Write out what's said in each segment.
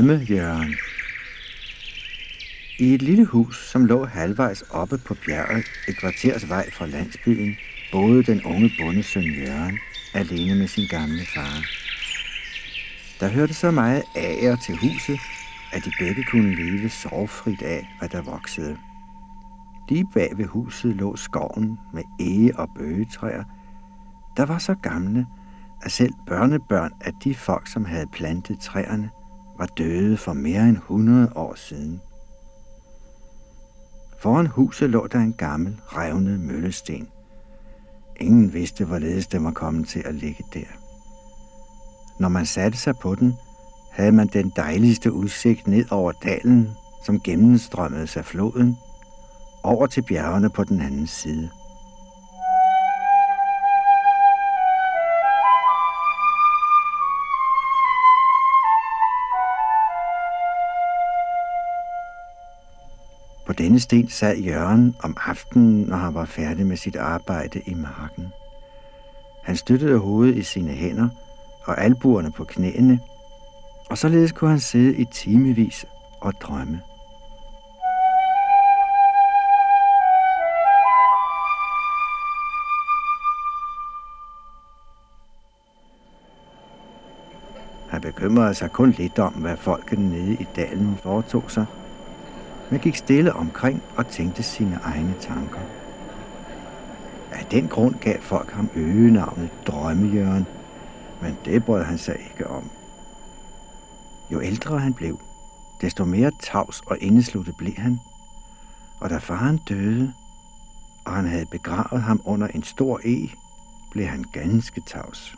drømmejørn. I et lille hus, som lå halvvejs oppe på bjerget, et kvarters vej fra landsbyen, boede den unge bondesøn Jørgen alene med sin gamle far. Der hørte så meget ære til huset, at de begge kunne leve sorgfrit af, hvad der voksede. Lige bag ved huset lå skoven med ege- og bøgetræer, der var så gamle, at selv børnebørn af de folk, som havde plantet træerne, var døde for mere end 100 år siden. Foran huset lå der en gammel, revnet møllesten. Ingen vidste, hvorledes den var kommet til at ligge der. Når man satte sig på den, havde man den dejligste udsigt ned over dalen, som gennemstrømmede sig floden, over til bjergene på den anden side. Denne sten sad Jørgen om aftenen, når han var færdig med sit arbejde i marken. Han støttede hovedet i sine hænder og albuerne på knæene, og således kunne han sidde i timevis og drømme. Han bekymrede sig kun lidt om, hvad folkene nede i dalen foretog sig – men gik stille omkring og tænkte sine egne tanker. Af den grund gav folk ham øgenavnet Drømmejørn, men det brød han sig ikke om. Jo ældre han blev, desto mere tavs og indesluttet blev han, og da faren døde, og han havde begravet ham under en stor e, blev han ganske tavs.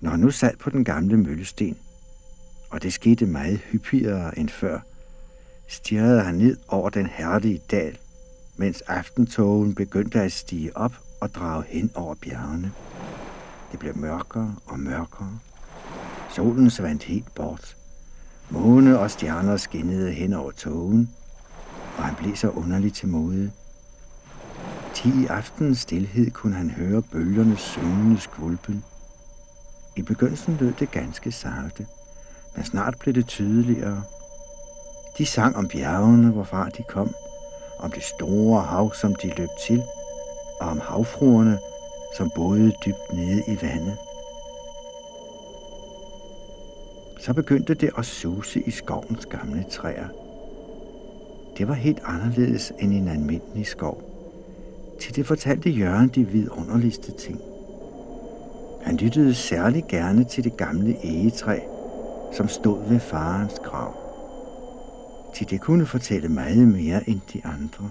Når han nu sad på den gamle møllesten, og det skete meget hyppigere end før, stirrede han ned over den herlige dal, mens aftentogen begyndte at stige op og drage hen over bjergene. Det blev mørkere og mørkere. Solen svandt helt bort. Måne og stjerner skinnede hen over togen, og han blev så underligt til mode. Ti i aftenens stillhed kunne han høre bølgernes syngende skvulpen, i begyndelsen lød det ganske salte, men snart blev det tydeligere. De sang om bjergene, hvorfra de kom, om det store hav, som de løb til, og om havfruerne, som boede dybt nede i vandet. Så begyndte det at suse i skovens gamle træer. Det var helt anderledes end en almindelig skov. Til det fortalte Jørgen de vidunderligste ting. Han lyttede særlig gerne til det gamle egetræ, som stod ved farens grav. Til det kunne fortælle meget mere end de andre.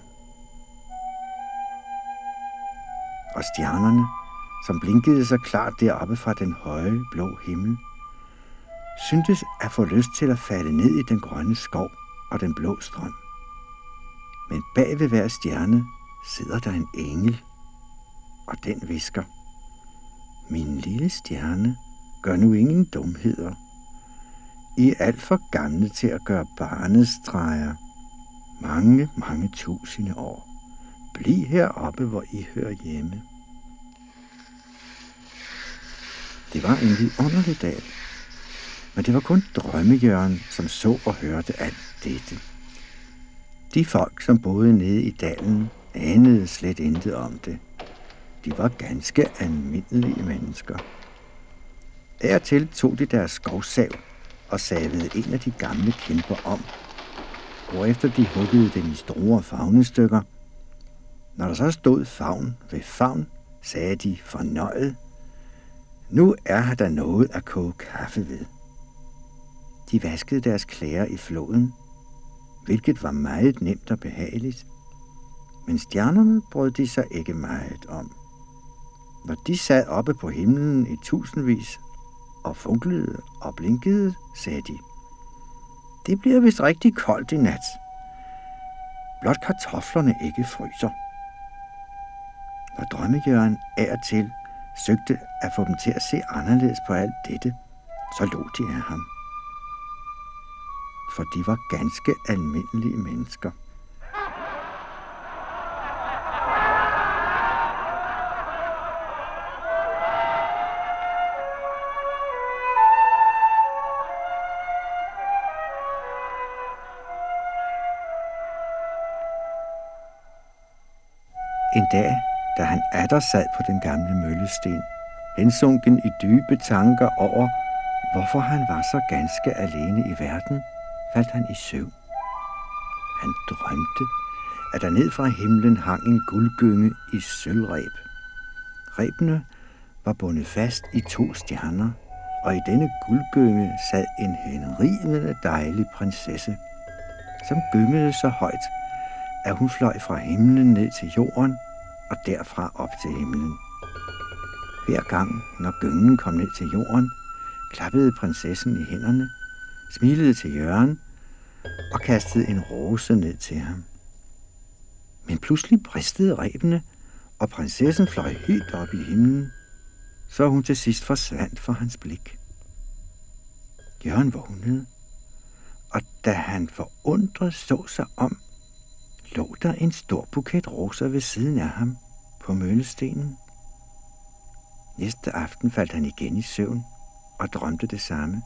Og stjernerne, som blinkede så klart deroppe fra den høje blå himmel, syntes at få lyst til at falde ned i den grønne skov og den blå strøm. Men bag ved hver stjerne sidder der en engel, og den visker – min lille stjerne, gør nu ingen dumheder. I er alt for gamle til at gøre barnestreger. Mange, mange tusinde år. Bliv heroppe, hvor I hører hjemme. Det var en vidunderlig dag, men det var kun drømmejørn, som så og hørte alt dette. De folk, som boede nede i dalen, anede slet intet om det. De var ganske almindelige mennesker. Dertil tog de deres skovsav og savede en af de gamle kæmper om, hvorefter de huggede den i store fagnestykker. Når der så stod favn ved favn, sagde de fornøjet, nu er der noget at koge kaffe ved. De vaskede deres klæder i floden, hvilket var meget nemt og behageligt, men stjernerne brød de sig ikke meget om. Når de sad oppe på himlen i tusindvis og funklede og blinkede, sagde de, det bliver vist rigtig koldt i nat. Blot kartoflerne ikke fryser. Når drømmejørgen af og til søgte at få dem til at se anderledes på alt dette, så lå de af ham. For de var ganske almindelige mennesker. Dag, da han atter sad på den gamle møllesten, hensunken i dybe tanker over, hvorfor han var så ganske alene i verden, faldt han i søvn. Han drømte, at der ned fra himlen hang en guldgynge i sølvreb. Rebene var bundet fast i to stjerner, og i denne guldgynge sad en henrivende dejlig prinsesse, som gyngede så højt, at hun fløj fra himlen ned til jorden og derfra op til himlen. Hver gang, når gyngen kom ned til jorden, klappede prinsessen i hænderne, smilede til Jørgen og kastede en rose ned til ham. Men pludselig bristede rebene, og prinsessen fløj helt op i himlen, så hun til sidst forsvandt for hans blik. Jørgen vågnede, og da han forundret så sig om, lå der en stor buket roser ved siden af ham på møllestenen. Næste aften faldt han igen i søvn og drømte det samme.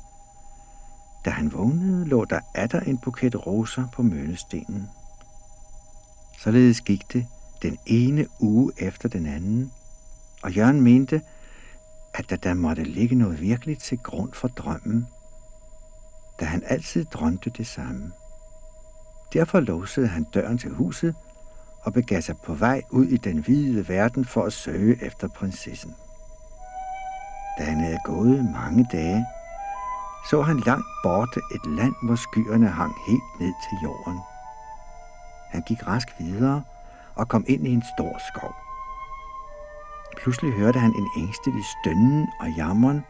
Da han vågnede, lå der atter en buket roser på møllestenen. Således gik det den ene uge efter den anden, og Jørgen mente, at der, der måtte ligge noget virkelig til grund for drømmen, da han altid drømte det samme. Derfor låsede han døren til huset og begav sig på vej ud i den hvide verden for at søge efter prinsessen. Da han havde gået mange dage, så han langt borte et land, hvor skyerne hang helt ned til jorden. Han gik rask videre og kom ind i en stor skov. Pludselig hørte han en ængstelig stønnen og jammeren,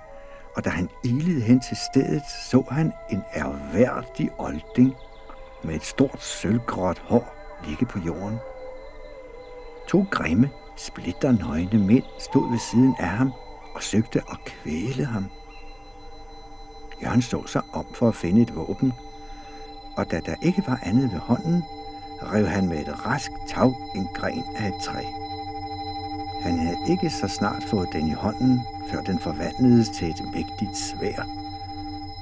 og da han ilede hen til stedet, så han en erhverdig olding med et stort sølvgråt hår ligge på jorden. To grimme, splitternøgne mænd stod ved siden af ham og søgte at kvæle ham. Jørgen så sig om for at finde et våben, og da der ikke var andet ved hånden, rev han med et rask tag en gren af et træ. Han havde ikke så snart fået den i hånden, før den forvandledes til et mægtigt svær,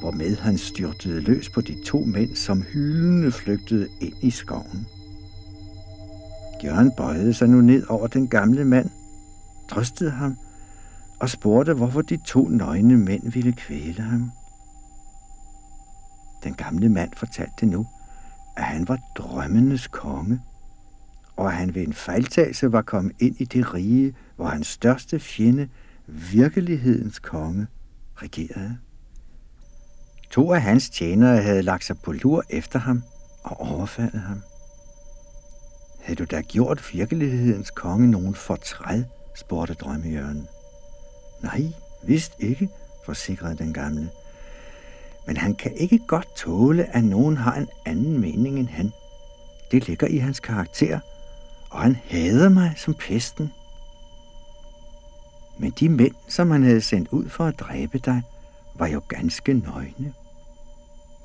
hvormed han styrtede løs på de to mænd, som hyldende flygtede ind i skoven. Jørgen bøjede sig nu ned over den gamle mand, trøstede ham og spurgte, hvorfor de to nøgne mænd ville kvæle ham. Den gamle mand fortalte nu, at han var drømmenes konge, og at han ved en fejltagelse var kommet ind i det rige, hvor hans største fjende, virkelighedens konge, regerede. To af hans tjenere havde lagt sig på lur efter ham og overfaldet ham. Havde du da gjort virkelighedens konge nogen fortræd, spurgte drømmejørnen. Nej, vist ikke, forsikrede den gamle. Men han kan ikke godt tåle, at nogen har en anden mening end han. Det ligger i hans karakter, og han hader mig som pesten. Men de mænd, som han havde sendt ud for at dræbe dig, var jo ganske nøgne.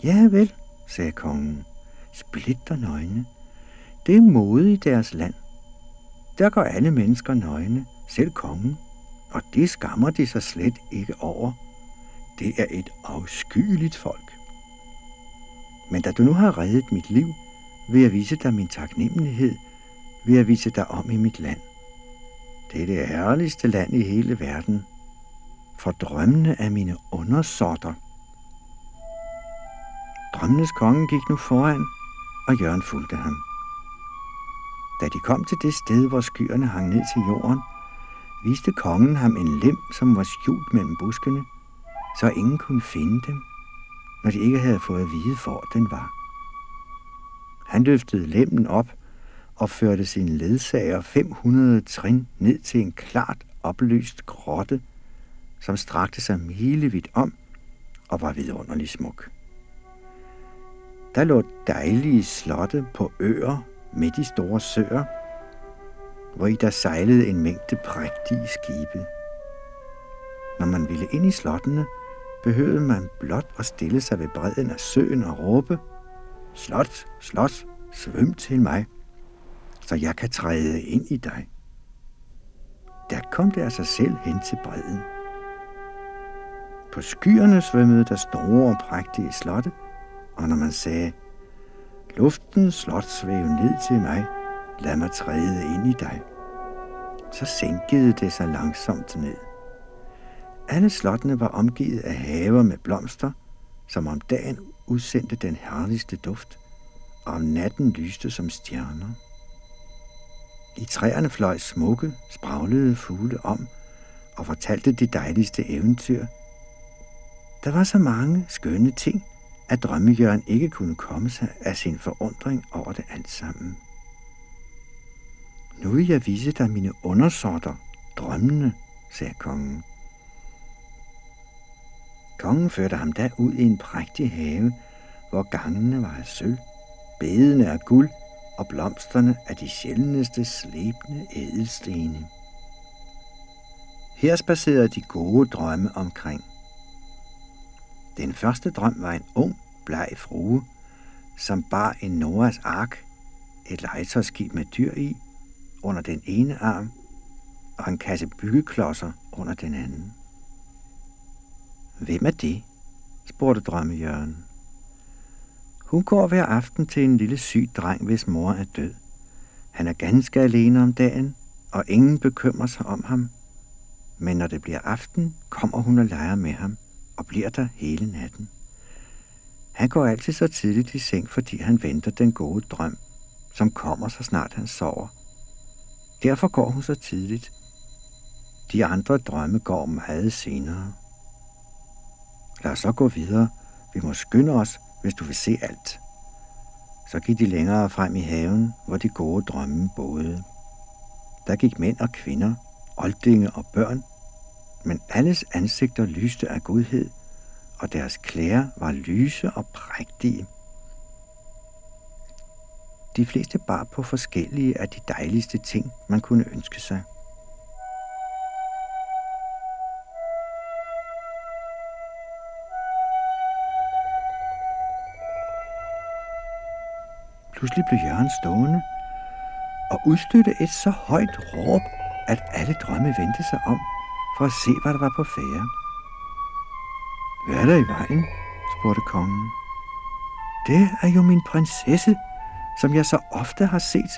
Ja vel, sagde kongen, splitter nøgne. Det er mode i deres land. Der går alle mennesker nøgne, selv kongen, og det skammer de sig slet ikke over. Det er et afskyeligt folk. Men da du nu har reddet mit liv, vil jeg vise dig min taknemmelighed, vil jeg vise dig om i mit land. Det er det herligste land i hele verden, for drømmene af mine undersåtter. Drømmenes konge gik nu foran, og Jørgen fulgte ham. Da de kom til det sted, hvor skyerne hang ned til jorden, viste kongen ham en lem, som var skjult mellem buskene, så ingen kunne finde dem, når de ikke havde fået at vide, hvor den var. Han løftede lemmen op og førte sin ledsager 500 trin ned til en klart oplyst grotte, som strakte sig milevidt om og var vidunderligt smuk. Der lå dejlige slotte på øer midt i store søer, hvor i der sejlede en mængde prægtige skibe. Når man ville ind i slottene, behøvede man blot at stille sig ved bredden af søen og råbe, Slot, slot, svøm til mig, så jeg kan træde ind i dig. Der kom det af sig selv hen til bredden. På skyerne svømmede der store og prægtige slotte, og når man sagde, Luften slot svæve ned til mig, lad mig træde ind i dig, så sænkede det sig langsomt ned. Alle slottene var omgivet af haver med blomster, som om dagen udsendte den herligste duft, og om natten lyste som stjerner. I træerne fløj smukke, spraglede fugle om og fortalte de dejligste eventyr. Der var så mange skønne ting, at drømmejørn ikke kunne komme sig af sin forundring over det alt sammen. Nu vil jeg vise dig mine undersorter, drømmene, sagde kongen. Kongen førte ham da ud i en prægtig have, hvor gangene var af sølv, bedene af guld og blomsterne af de sjældneste slæbende ædelstene. Her spacerede de gode drømme omkring. Den første drøm var en ung, bleg frue, som bar en Noahs ark, et legetøjsskib med dyr i, under den ene arm, og en kasse byggeklodser under den anden. Hvem er det? spurgte drømmejørgen. Hun går hver aften til en lille syg dreng, hvis mor er død. Han er ganske alene om dagen, og ingen bekymrer sig om ham. Men når det bliver aften, kommer hun og leger med ham og bliver der hele natten. Han går altid så tidligt i seng, fordi han venter den gode drøm, som kommer så snart han sover. Derfor går hun så tidligt. De andre drømme går meget senere. Lad os så gå videre. Vi må skynde os, hvis du vil se alt. Så gik de længere frem i haven, hvor de gode drømme boede. Der gik mænd og kvinder, oldinge og børn, men alles ansigter lyste af godhed, og deres klæder var lyse og prægtige. De fleste bar på forskellige af de dejligste ting, man kunne ønske sig. Pludselig blev Jørgen stående og udstødte et så højt råb, at alle drømme vendte sig om for at se, hvad der var på færre. Hvad er der i vejen? spurgte kongen. Det er jo min prinsesse, som jeg så ofte har set.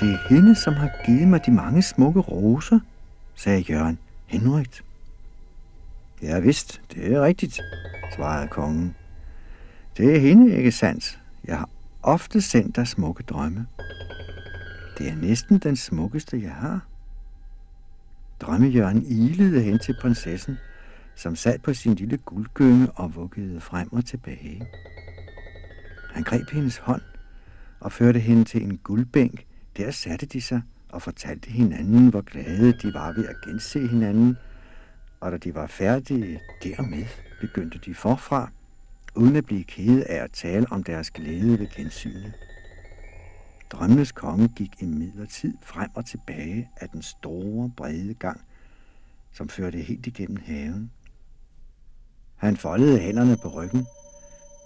Det er hende, som har givet mig de mange smukke roser, sagde Jørgen henrygt. Ja, vist, det er rigtigt, svarede kongen. Det er hende, ikke sandt? Jeg har ofte sendt dig smukke drømme. Det er næsten den smukkeste, jeg har. Drømmejørgen ilede hen til prinsessen, som sad på sin lille guldgynge og vuggede frem og tilbage. Han greb hendes hånd og førte hende til en guldbænk. Der satte de sig og fortalte hinanden, hvor glade de var ved at gense hinanden. Og da de var færdige dermed, begyndte de forfra, uden at blive kede af at tale om deres glæde ved gensynet. Drømmenes konge gik i frem og tilbage af den store, brede gang, som førte helt igennem haven. Han foldede hænderne på ryggen,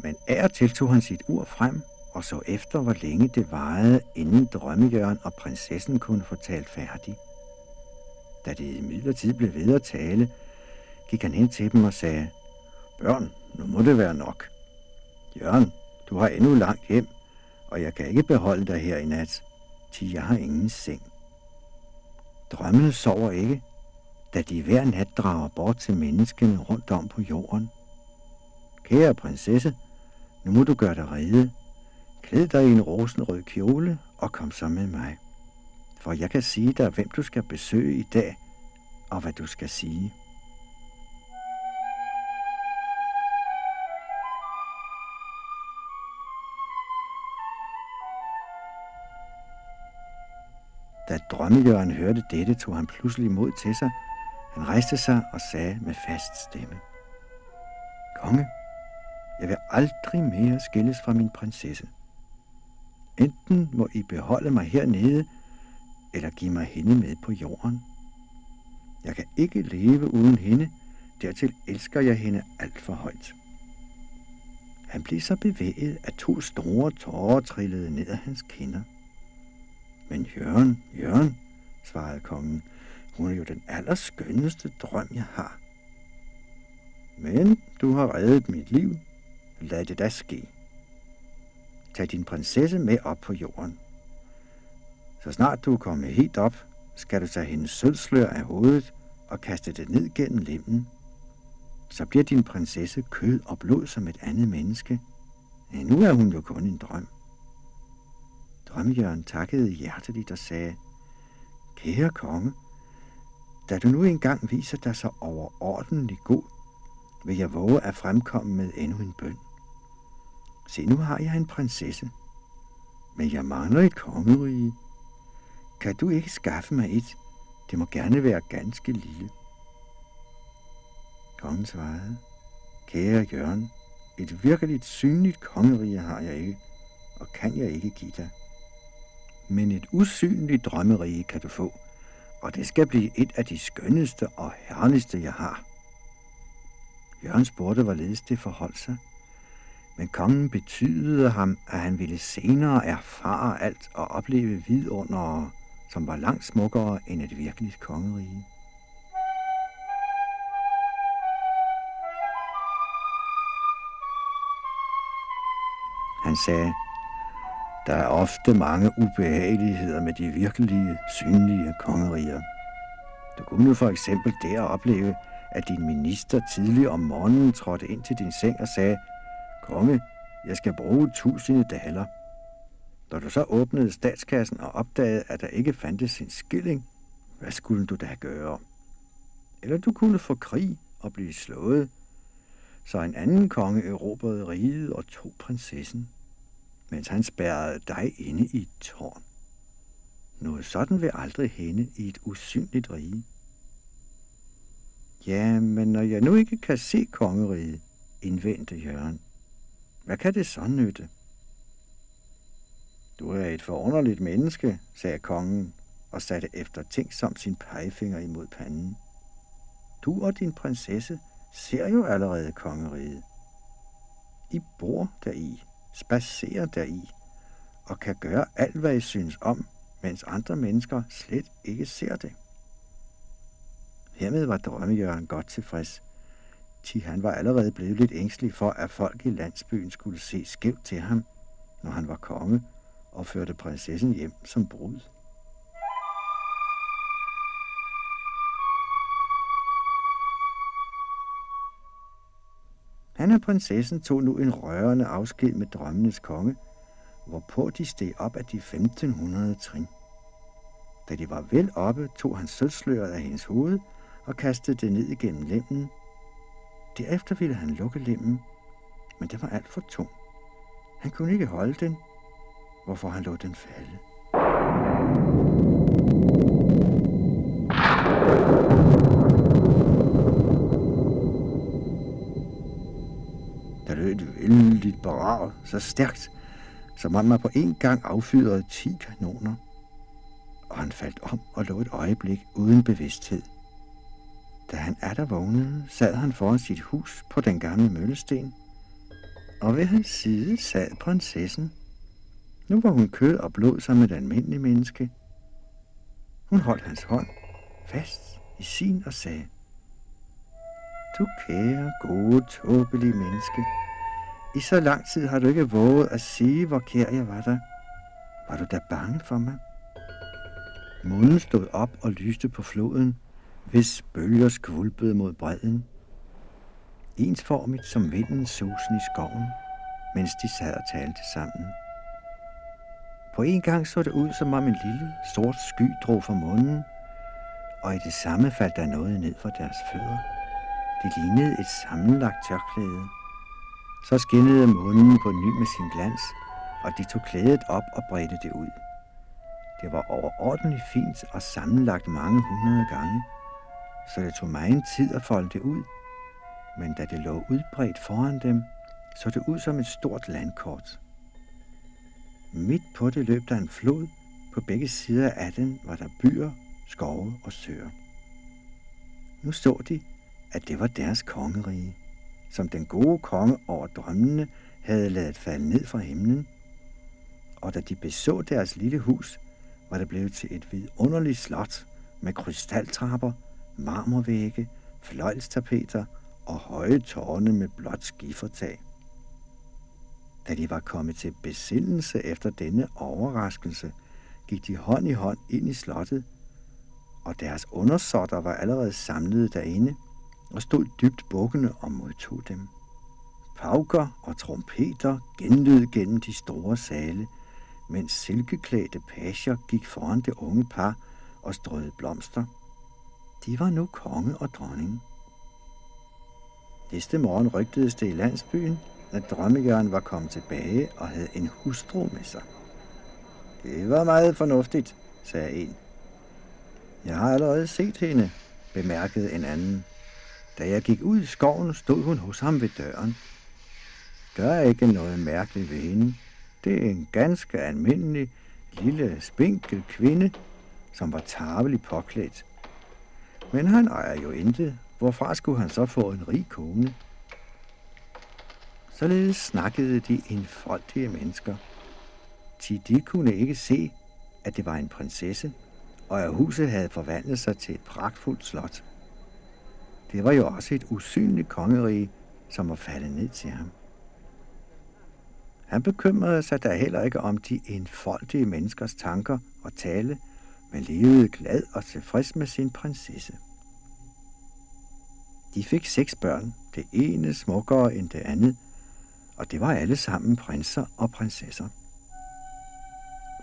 men af og til tog han sit ur frem og så efter, hvor længe det varede, inden drømmejørn og prinsessen kunne få talt færdig. Da det i blev ved at tale, gik han hen til dem og sagde, Børn, nu må det være nok. Jørgen, du har endnu langt hjem, og jeg kan ikke beholde dig her i nat, til jeg har ingen seng. Drømmene sover ikke, da de hver nat drager bort til menneskene rundt om på jorden. Kære prinsesse, nu må du gøre dig rede. Klæd dig i en rosenrød kjole og kom så med mig. For jeg kan sige dig, hvem du skal besøge i dag, og hvad du skal sige. Da drømmejøren hørte dette, tog han pludselig mod til sig. Han rejste sig og sagde med fast stemme. Konge, jeg vil aldrig mere skilles fra min prinsesse. Enten må I beholde mig hernede, eller give mig hende med på jorden. Jeg kan ikke leve uden hende, dertil elsker jeg hende alt for højt. Han blev så bevæget, at to store tårer trillede ned af hans kinder. Men Jørgen, Jørgen, svarede kongen, hun er jo den allerskønneste drøm, jeg har. Men du har reddet mit liv. Lad det da ske. Tag din prinsesse med op på jorden. Så snart du er kommet helt op, skal du tage hendes sølvslør af hovedet og kaste det ned gennem lemmen. Så bliver din prinsesse kød og blod som et andet menneske. Nu er hun jo kun en drøm. Drømmejørn takkede hjerteligt og sagde, Kære konge, da du nu engang viser dig så overordentlig god, vil jeg våge at fremkomme med endnu en bøn. Se, nu har jeg en prinsesse, men jeg mangler et kongerige. Kan du ikke skaffe mig et? Det må gerne være ganske lille. Kongen svarede, Kære Jørgen, et virkeligt synligt kongerige har jeg ikke, og kan jeg ikke give dig. Men et usynligt drømmerige kan du få, og det skal blive et af de skønneste og herligste, jeg har. Jørgen spurgte, hvorledes det forholdt sig, men kongen betydede ham, at han ville senere erfare alt og opleve vidundere, som var langt smukkere end et virkeligt kongerige. Han sagde, der er ofte mange ubehageligheder med de virkelige, synlige kongeriger. Du kunne for eksempel der opleve, at din minister tidlig om morgenen trådte ind til din seng og sagde, Konge, jeg skal bruge tusinde daler. Når du så åbnede statskassen og opdagede, at der ikke fandtes en skilling, hvad skulle du da gøre? Eller du kunne få krig og blive slået, så en anden konge erobrede riget og tog prinsessen mens han spærrede dig inde i et tårn. Noget sådan vil aldrig hænde i et usynligt rige. Ja, men når jeg nu ikke kan se kongeriget, indvendte Jørgen, hvad kan det så nytte? Du er et forunderligt menneske, sagde kongen og satte efter som sin pegefinger imod panden. Du og din prinsesse ser jo allerede kongeriget. I bor deri, spacerer deri og kan gøre alt, hvad I synes om, mens andre mennesker slet ikke ser det. Hermed var drømmejørgen godt tilfreds, til han var allerede blevet lidt ængstelig for, at folk i landsbyen skulle se skævt til ham, når han var konge og førte prinsessen hjem som brud. Han og prinsessen tog nu en rørende afsked med drømmenes konge, hvorpå de steg op af de 1500 trin. Da de var vel oppe, tog han sølvsløret af hendes hoved og kastede det ned igennem lemmen. Derefter ville han lukke lemmen, men det var alt for tung. Han kunne ikke holde den, hvorfor han lå den falde. Endeligt braget så stærkt, som om man på en gang affyrede ti kanoner. Og han faldt om og lå et øjeblik uden bevidsthed. Da han er der vågnede, sad han foran sit hus på den gamle møllesten, og ved hans side sad prinsessen. Nu var hun kød og blod som et almindeligt menneske. Hun holdt hans hånd fast i sin og sagde, Du kære, gode, tåbelige menneske, i så lang tid har du ikke våget at sige, hvor kær jeg var der. Var du da bange for mig? Månen stod op og lyste på floden, hvis bølger skvulpede mod bredden. Ensformigt som vinden susen i skoven, mens de sad og talte sammen. På en gang så det ud, som om en lille, sort sky drog fra munden, og i det samme faldt der noget ned fra deres fødder. Det lignede et sammenlagt tørklæde. Så skinnede månen på ny med sin glans, og de tog klædet op og bredte det ud. Det var overordentligt fint og sammenlagt mange hundrede gange, så det tog mig en tid at folde det ud. Men da det lå udbredt foran dem, så det ud som et stort landkort. Midt på det løb der en flod, på begge sider af den var der byer, skove og søer. Nu så de, at det var deres kongerige som den gode konge over drømmene havde ladet falde ned fra himlen. Og da de beså deres lille hus, var det blevet til et vidunderligt slot med krystaltrapper, marmorvægge, fløjlstapeter og høje tårne med blåt skifertag. Da de var kommet til besindelse efter denne overraskelse, gik de hånd i hånd ind i slottet, og deres undersåtter var allerede samlet derinde og stod dybt bukkende og modtog dem. Pauker og trompeter genlød gennem de store sale, mens silkeklædte pager gik foran det unge par og strøede blomster. De var nu konge og dronning. Næste morgen rygtedes det i landsbyen, at drømmejørn var kommet tilbage og havde en hustru med sig. Det var meget fornuftigt, sagde en. Jeg har allerede set hende, bemærkede en anden. Da jeg gik ud i skoven, stod hun hos ham ved døren. Der er ikke noget mærkeligt ved hende. Det er en ganske almindelig, lille, spinkel kvinde, som var tarvelig påklædt. Men han ejer jo intet. Hvorfra skulle han så få en rig kone? Således snakkede de enfoldige mennesker. Til de kunne ikke se, at det var en prinsesse, og at huset havde forvandlet sig til et pragtfuldt slot. Det var jo også et usynligt kongerige, som var faldet ned til ham. Han bekymrede sig da heller ikke om de enfoldige menneskers tanker og tale, men levede glad og tilfreds med sin prinsesse. De fik seks børn, det ene smukkere end det andet, og det var alle sammen prinser og prinsesser.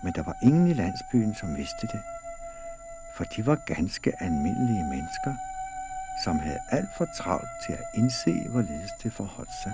Men der var ingen i landsbyen, som vidste det, for de var ganske almindelige mennesker, som havde alt for travlt til at indse, hvorledes det forholdt sig.